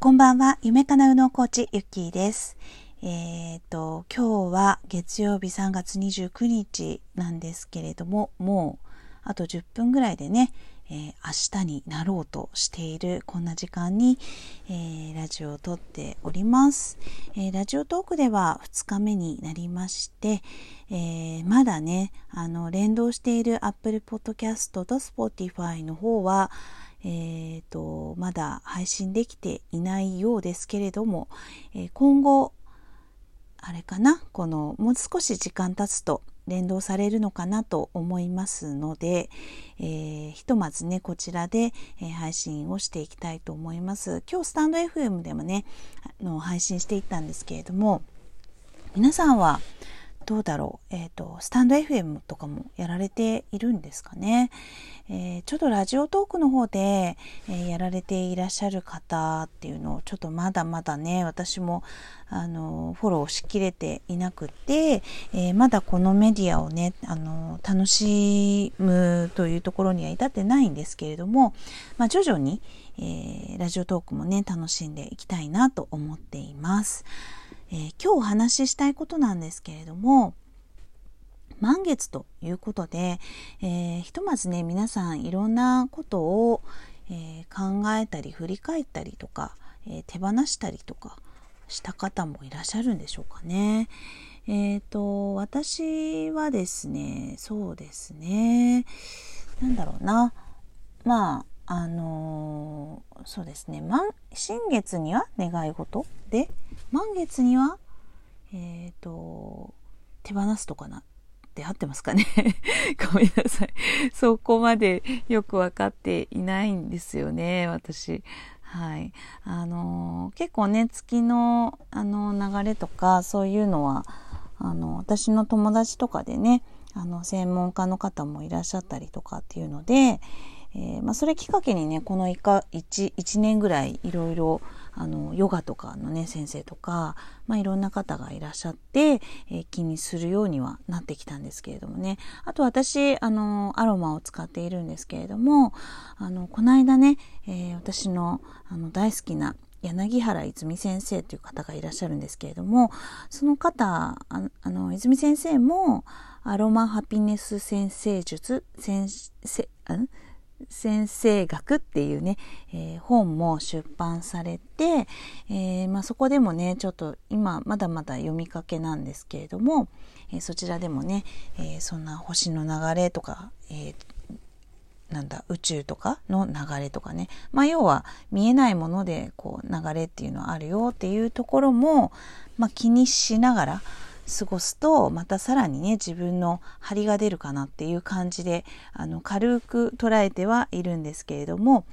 こんばんは、夢かなうのコーチ、ゆっきーです。えっ、ー、と、今日は月曜日3月29日なんですけれども、もうあと10分ぐらいでね、えー、明日になろうとしているこんな時間に、えー、ラジオを撮っております、え、ラジオトークでは2日目になりまして、えまだねあの連動している Apple Podcast と Spotify の方はえーと、まだ配信できていないようですけれども、えー、今後あれかな？このもう少し時間経つと連動されるのかなと思いますので、えー、ひとまずねこちらで、配信をしていきたいと思います。今日スタンド FM でもねあの配信していったんですけれども皆さんはどうだろう、えーと、スタンド FM とかもやられているんですかね、えー、ちょっとラジオトークの方で、えー、やられていらっしゃる方っていうのをちょっとまだまだね私もあのフォローしきれていなくて、え、まだこのメディアをねあの楽しむというところには至ってないんですけれども、まあ、徐々に、えラジオトークもね楽しんでいきたいなと思っています。えー、今日お話ししたいことなんですけれども満月ということで、えー、ひとまずね皆さんいろんなことを、えー、考えたり振り返ったりとか、え手放したりとかした方もいらっしゃるんでしょうかね。えっ、と私はですねそうですねなんだろうなまああのそうですね満新月には願い事で満月にはえっ、ー、と手放すとかなって合ってますかね？ごめんなさい。そこまでよく分かっていないんですよね私。はい。あの結構ね月のあの流れとかそういうのはあの私の友達とかでねあの専門家の方もいらっしゃったりとかっていうので、え、まあ、それきっかけにねこの 1, 1, 1年ぐらいいろいろあのヨガとかのね先生とか、まあ、いろんな方がいらっしゃって、えー、気にするようにはなってきたんですけれどもね。あと私あのアロマを使っているんですけれどもあのこの間ね、えー、私のあの大好きな柳原泉先生という方がいらっしゃるんですけれどもその方あの泉先生もアロマハピネス先生術先生先生学っていうね、えー、本も出版されて、えー、まあ、そこでもねちょっと今まだまだ読みかけなんですけれども、え、そちらでもね、えそんな星の流れとか、えなんだ宇宙とかの流れとかね、まあ、要は見えないものでこう流れっていうのはあるよっていうところも、まあ、気にしながら過ごすとまたさらにね自分の張りが出るかなっていう感じであの軽く捉えてはいるんですけれども、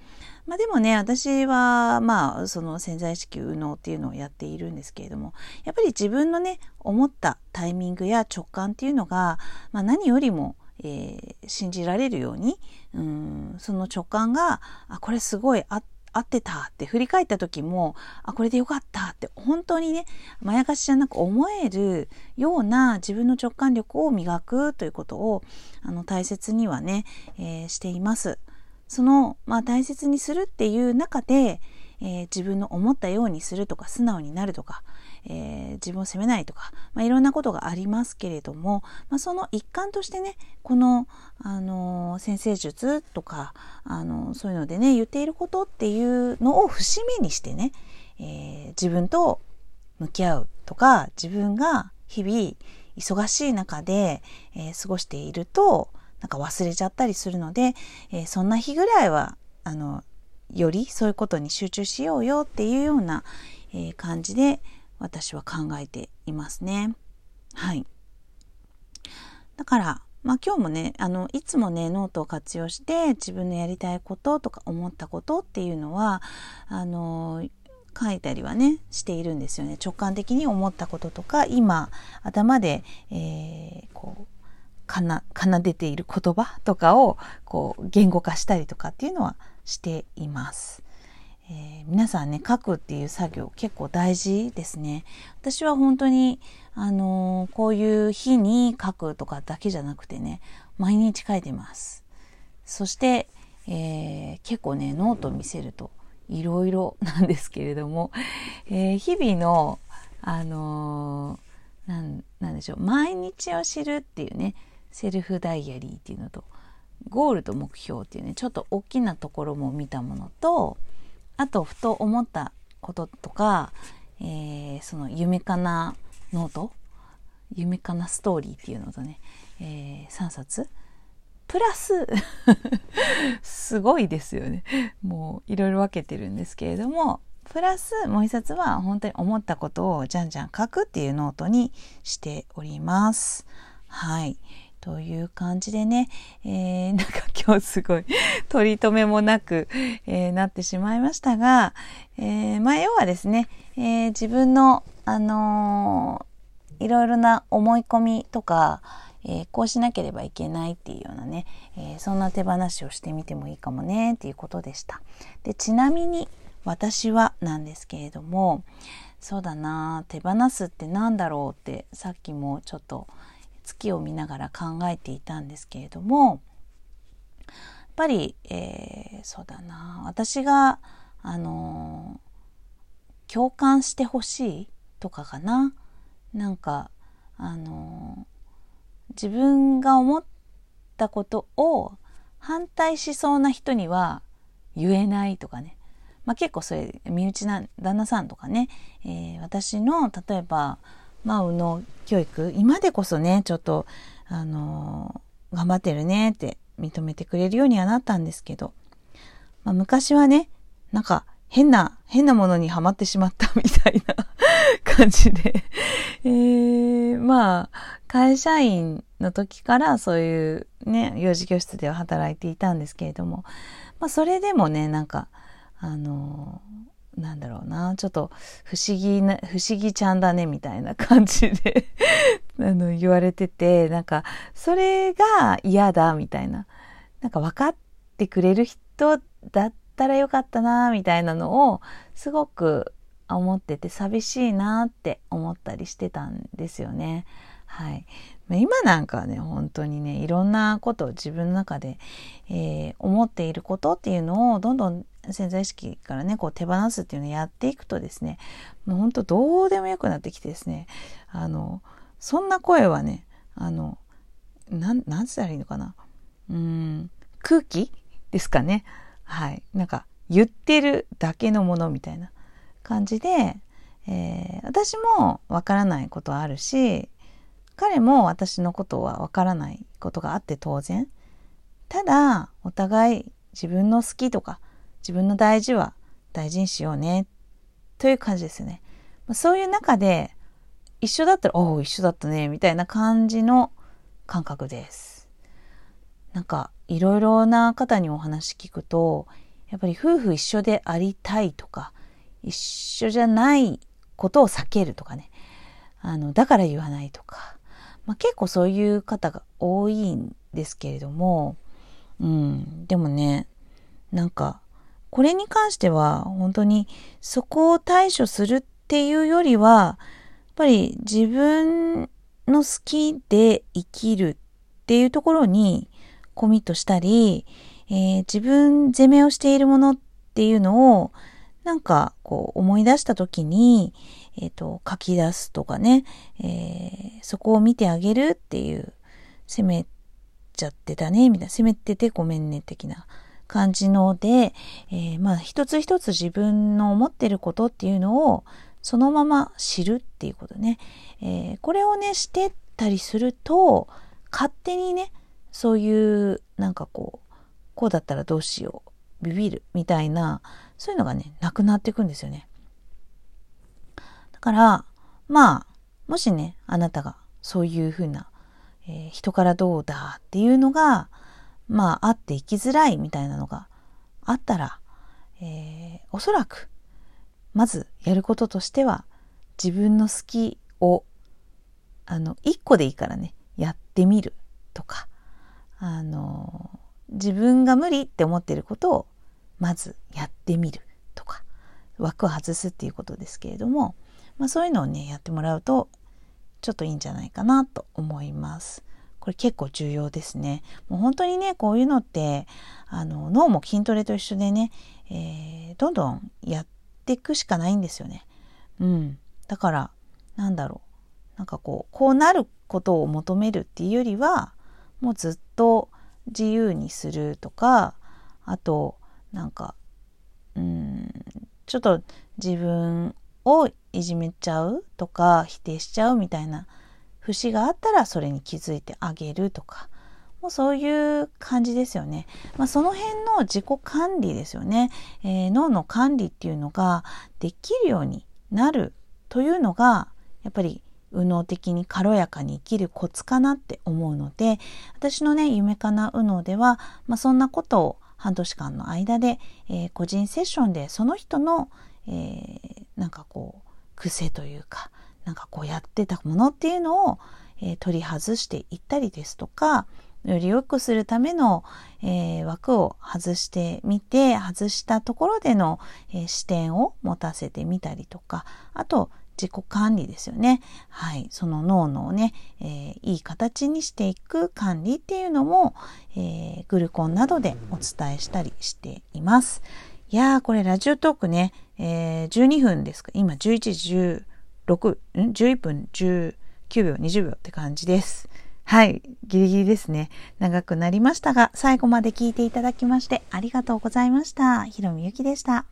まあ、でもね私はまあその潜在意識右脳っていうのをやっているんですけれどもやっぱり自分のね思ったタイミングや直感っていうのが、まあ、何よりもえー、信じられるようにうんその直感があこれすごいあっ合ってたって振り返った時もあこれでよかったって本当にねまやかしじゃなく思えるような自分の直感力を磨くということをあの大切にはね、えー、しています。その、まあ、大切にするっていう中で、えー、自分の思ったようにするとか素直になるとか、えー、自分を責めないとか、まあ、いろんなことがありますけれども、まあ、その一環としてねこの、あのー、先生術とか、あの、そういうのでね言っていることっていうのを節目にしてね、え自分と向き合うとか自分が日々忙しい中で、え過ごしているとなんか忘れちゃったりするので、えそんな日ぐらいはあのよりそういうことに集中しようよっていうような、え感じで、私は考えていますね。はい。だから、まあ今日もね、あの、いつもね、ノートを活用して自分のやりたいこととか思ったことっていうのは、あの、書いたりはね、しているんですよね。直感的に思ったこととか、今、頭で、えー、こう、かな、奏でている言葉とかを、こう、言語化したりとかっていうのはしています。えー、皆さんね書くっていう作業結構大事ですね。私は本当にあのー、こういう日に書くとかだけじゃなくてね毎日書いてます。そして、えー、結構ねノート見せるといろいろなんですけれども、え、日々の、あのー、なんなんでしょう毎日を知るっていうねセルフダイアリーっていうのとゴールと目標っていうねちょっと大きなところも見たものとあとふと思ったこととか、えー、その夢かなノート夢かなストーリーっていうのとね、えー、3冊プラス すごいですよねもういろいろ分けてるんですけれどもプラスもう一冊は本当に思ったことをじゃんじゃん書くっていうノートにしております。はい。という感じでね、えー、なんか今日すごい 取り留めもなく、えー、なってしまいましたが、えー、まあ要はですね、え、自分の、あのー、いろいろな思い込みとか、え、こうしなければいけないっていうようなね、え、そんな手放しをしてみてもいいかもねっていうことでした。でちなみに私はなんですけれどもそうだな手放すって何だろうってさっきもちょっと月を見ながら考えていたんですけれどもやっぱり、えー、そうだな。私があのー、共感してほしいとかかな。なんかあのー、自分が思ったことを反対しそうな人には言えないとかね、まあ、結構それ身内な旦那さんとかね、えー、私の例えばまあ、右脳教育、今でこそね、ちょっと、あの、頑張ってるねって認めてくれるようにはなったんですけど、まあ、昔はね、なんか変な、変なものにはまってしまったみたいな感じで。えー、まあ、会社員の時からそういうね、幼児教室では働いていたんですけれども、まあ、それでもね、なんか、あのーなんだろうな、ちょっと不思議な、不思議ちゃんだねみたいな感じで あの言われてて、なんかそれが嫌だみたいな、なんか分かってくれる人だったらよかったなみたいなのをすごく思ってて寂しいなって思ったりしてたんですよね。はい。今なんかね、本当にね、いろんなことを自分の中で、えー、思っていることっていうのをどんどん潜在意識からね、こう手放すっていうのをやっていくとですね、もう本当どうでもよくなってきてですね、あの、そんな声はね、あの、なん、なんつったらいいのかな。うん、空気ですかね。はい。なんか、言ってるだけのものみたいな感じで、えー、私もわからないことはあるし、彼も私のことはわからないことがあって当然。ただ、お互い自分の好きとか自分の大事は大事にしようねという感じですよね。そういう中で一緒だったら、おお、一緒だったね、みたいな感じの感覚です。なんか、いろいろな方にお話聞くと、やっぱり夫婦一緒でありたいとか、一緒じゃないことを避けるとかね。あの、だから言わないとか。まあ、結構そういう方が多いんですけれども、うん、でもね、なんか、これに関しては本当にそこを対処するっていうよりは、やっぱり自分の好きで生きるっていうところにコミットしたり、えー、自分責めをしているものっていうのをなんかこう思い出した時に、えっ、ー、と、書き出すとかね、えー、そこを見てあげるっていう、責めちゃってたね、みたいな、責めててごめんね、的な。感じので、えー、まあ一つ一つ自分の思ってることっていうのをそのまま知るっていうことね、えー、これをねしてったりすると勝手にねそういうなんかこうこうだったらどうしようビビるみたいなそういうのがねなくなっていくんですよね。だからまあもしねあなたがそういうふうな、えー、人からどうだっていうのがまあ、会って生きづらいみたいなのがあったら、えー、おそらく、まずやることとしては、自分の好きを、あの、一個でいいからね、やってみるとか、あの、自分が無理って思ってることを、まずやってみるとか、枠を外すっていうことですけれども、まあそういうのをね、やってもらうと、ちょっといいんじゃないかなと思います。これ結構重要ですね。もう本当にね、こういうのって、あの、脳も筋トレと一緒でね、えー、どんどんやっていくしかないんですよね。うん。だから、なんだろう。なんかこう、こうなることを求めるっていうよりは、もうずっと自由にするとか、あと、なんか、うん、ちょっと自分をいじめちゃうとか、否定しちゃうみたいな節があったらそれに気づいてあげるとか、もうそういう感じですよね。まあ、その辺の自己管理ですよね、えー、脳の管理っていうのができるようになるというのが、やっぱり右脳的に軽やかに生きるコツかなって思うので、私のね、夢かな右脳では、まあ、そんなことを半年間の間で、えー、個人セッションでその人の、えー、なんかこう、癖というか、なんかこうやってたものっていうのを、えー、取り外していったりですとか、より良くするための、えー、枠を外してみて、外したところでの、えー、視点を持たせてみたりとか、あと自己管理ですよね。はい。その脳のね、えー、いい形にしていく管理っていうのも、え、グルコンなどでお伝えしたりしています。いやー、これラジオトークね、え、12分ですか？今11時6、ん ?11 分19秒、20秒って感じです。はい。ギリギリですね。長くなりましたが、最後まで聞いていただきましてありがとうございました。ひろみゆきでした。